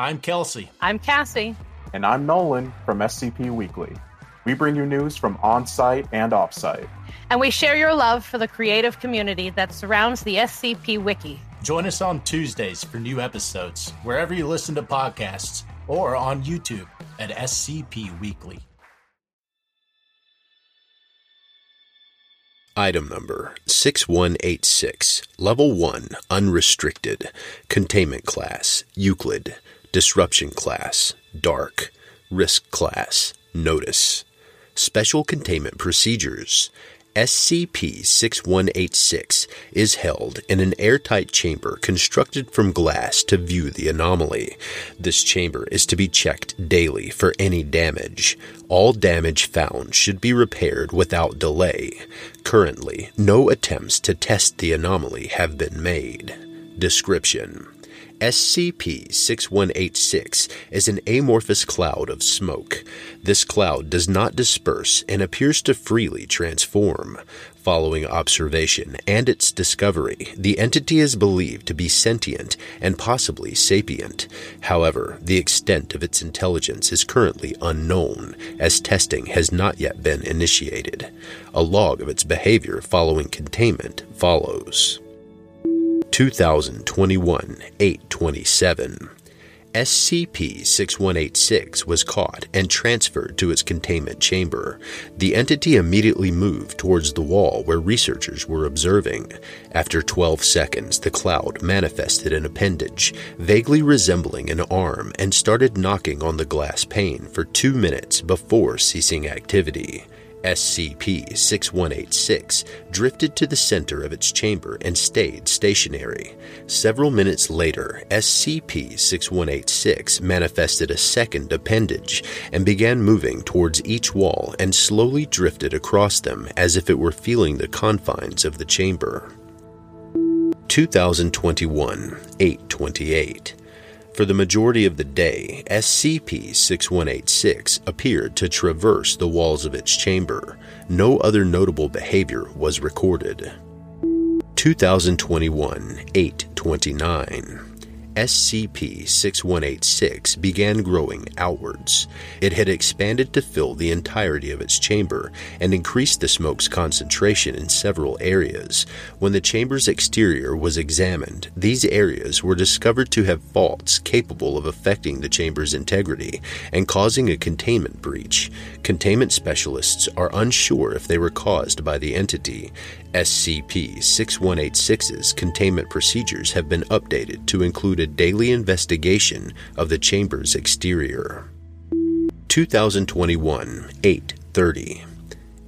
I'm Kelsey. I'm Cassie. And I'm Nolan from SCP Weekly. We bring you news from on site and off site. And we share your love for the creative community that surrounds the SCP Wiki. Join us on Tuesdays for new episodes, wherever you listen to podcasts, or on YouTube at SCP Weekly. Item number 6186, Level 1, Unrestricted, Containment Class, Euclid, Disruption Class, Dark, Risk Class, Notice. Special Containment Procedures SCP 6186 is held in an airtight chamber constructed from glass to view the anomaly. This chamber is to be checked daily for any damage. All damage found should be repaired without delay. Currently, no attempts to test the anomaly have been made. Description SCP 6186 is an amorphous cloud of smoke. This cloud does not disperse and appears to freely transform. Following observation and its discovery, the entity is believed to be sentient and possibly sapient. However, the extent of its intelligence is currently unknown, as testing has not yet been initiated. A log of its behavior following containment follows. 2021 827. SCP 6186 was caught and transferred to its containment chamber. The entity immediately moved towards the wall where researchers were observing. After 12 seconds, the cloud manifested an appendage, vaguely resembling an arm, and started knocking on the glass pane for two minutes before ceasing activity. SCP 6186 drifted to the center of its chamber and stayed stationary. Several minutes later, SCP 6186 manifested a second appendage and began moving towards each wall and slowly drifted across them as if it were feeling the confines of the chamber. 2021 828 for the majority of the day, SCP 6186 appeared to traverse the walls of its chamber. No other notable behavior was recorded. 2021 829 SCP 6186 began growing outwards. It had expanded to fill the entirety of its chamber and increased the smoke's concentration in several areas. When the chamber's exterior was examined, these areas were discovered to have faults capable of affecting the chamber's integrity and causing a containment breach. Containment specialists are unsure if they were caused by the entity. SCP 6186's containment procedures have been updated to include a daily investigation of the chamber's exterior. 2021 830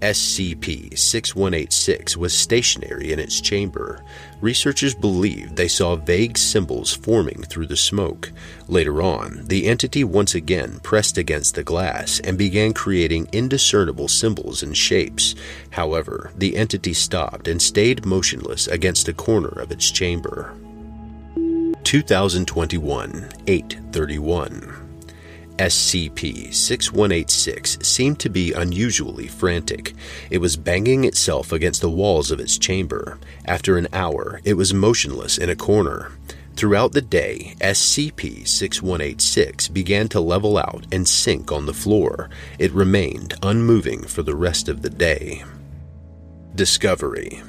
SCP 6186 was stationary in its chamber. Researchers believed they saw vague symbols forming through the smoke. Later on, the entity once again pressed against the glass and began creating indiscernible symbols and shapes. However, the entity stopped and stayed motionless against a corner of its chamber. 2021 831 SCP 6186 seemed to be unusually frantic. It was banging itself against the walls of its chamber. After an hour, it was motionless in a corner. Throughout the day, SCP 6186 began to level out and sink on the floor. It remained unmoving for the rest of the day. Discovery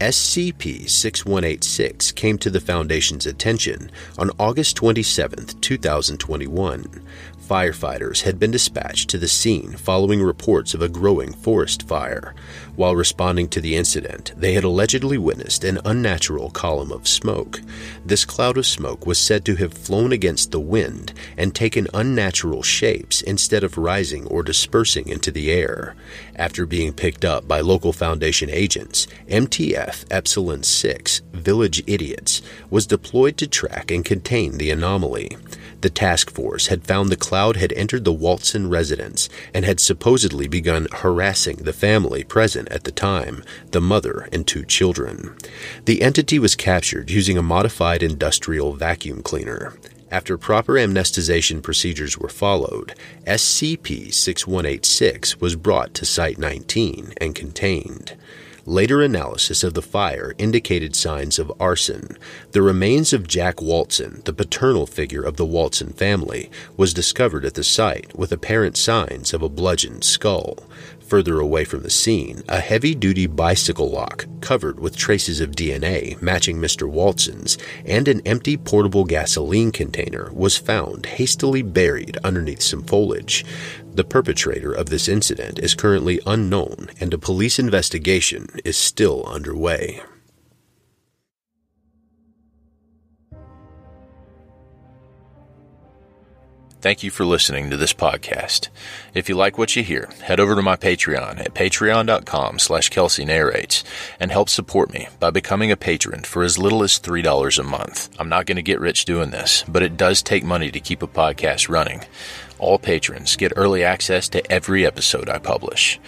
SCP 6186 came to the Foundation's attention on August 27, 2021. Firefighters had been dispatched to the scene following reports of a growing forest fire. While responding to the incident, they had allegedly witnessed an unnatural column of smoke. This cloud of smoke was said to have flown against the wind and taken unnatural shapes instead of rising or dispersing into the air. After being picked up by local Foundation agents, MTF Epsilon 6, Village Idiots, was deployed to track and contain the anomaly. The task force had found the cloud had entered the Walton residence and had supposedly begun harassing the family present at the time, the mother and two children. The entity was captured using a modified industrial vacuum cleaner. After proper amnestization procedures were followed, SCP 6186 was brought to Site 19 and contained. Later analysis of the fire indicated signs of arson. The remains of Jack Walton, the paternal figure of the Walton family, was discovered at the site with apparent signs of a bludgeoned skull. Further away from the scene, a heavy duty bicycle lock covered with traces of DNA matching Mr. Walton's and an empty portable gasoline container was found hastily buried underneath some foliage. The perpetrator of this incident is currently unknown and a police investigation is still underway. Thank you for listening to this podcast. If you like what you hear, head over to my Patreon at patreon.com slash Kelsey narrates and help support me by becoming a patron for as little as $3 a month. I'm not going to get rich doing this, but it does take money to keep a podcast running. All patrons get early access to every episode I publish.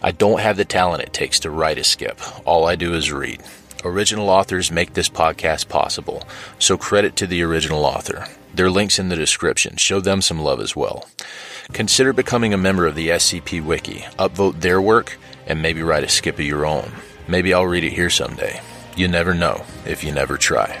I don't have the talent it takes to write a skip. All I do is read. Original authors make this podcast possible, so credit to the original author. Their links in the description. Show them some love as well. Consider becoming a member of the SCP Wiki, upvote their work, and maybe write a skip of your own. Maybe I'll read it here someday. You never know if you never try.